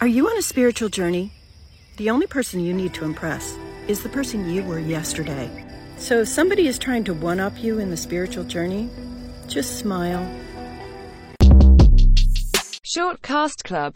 Are you on a spiritual journey? The only person you need to impress is the person you were yesterday. So if somebody is trying to one up you in the spiritual journey, just smile. Shortcast Club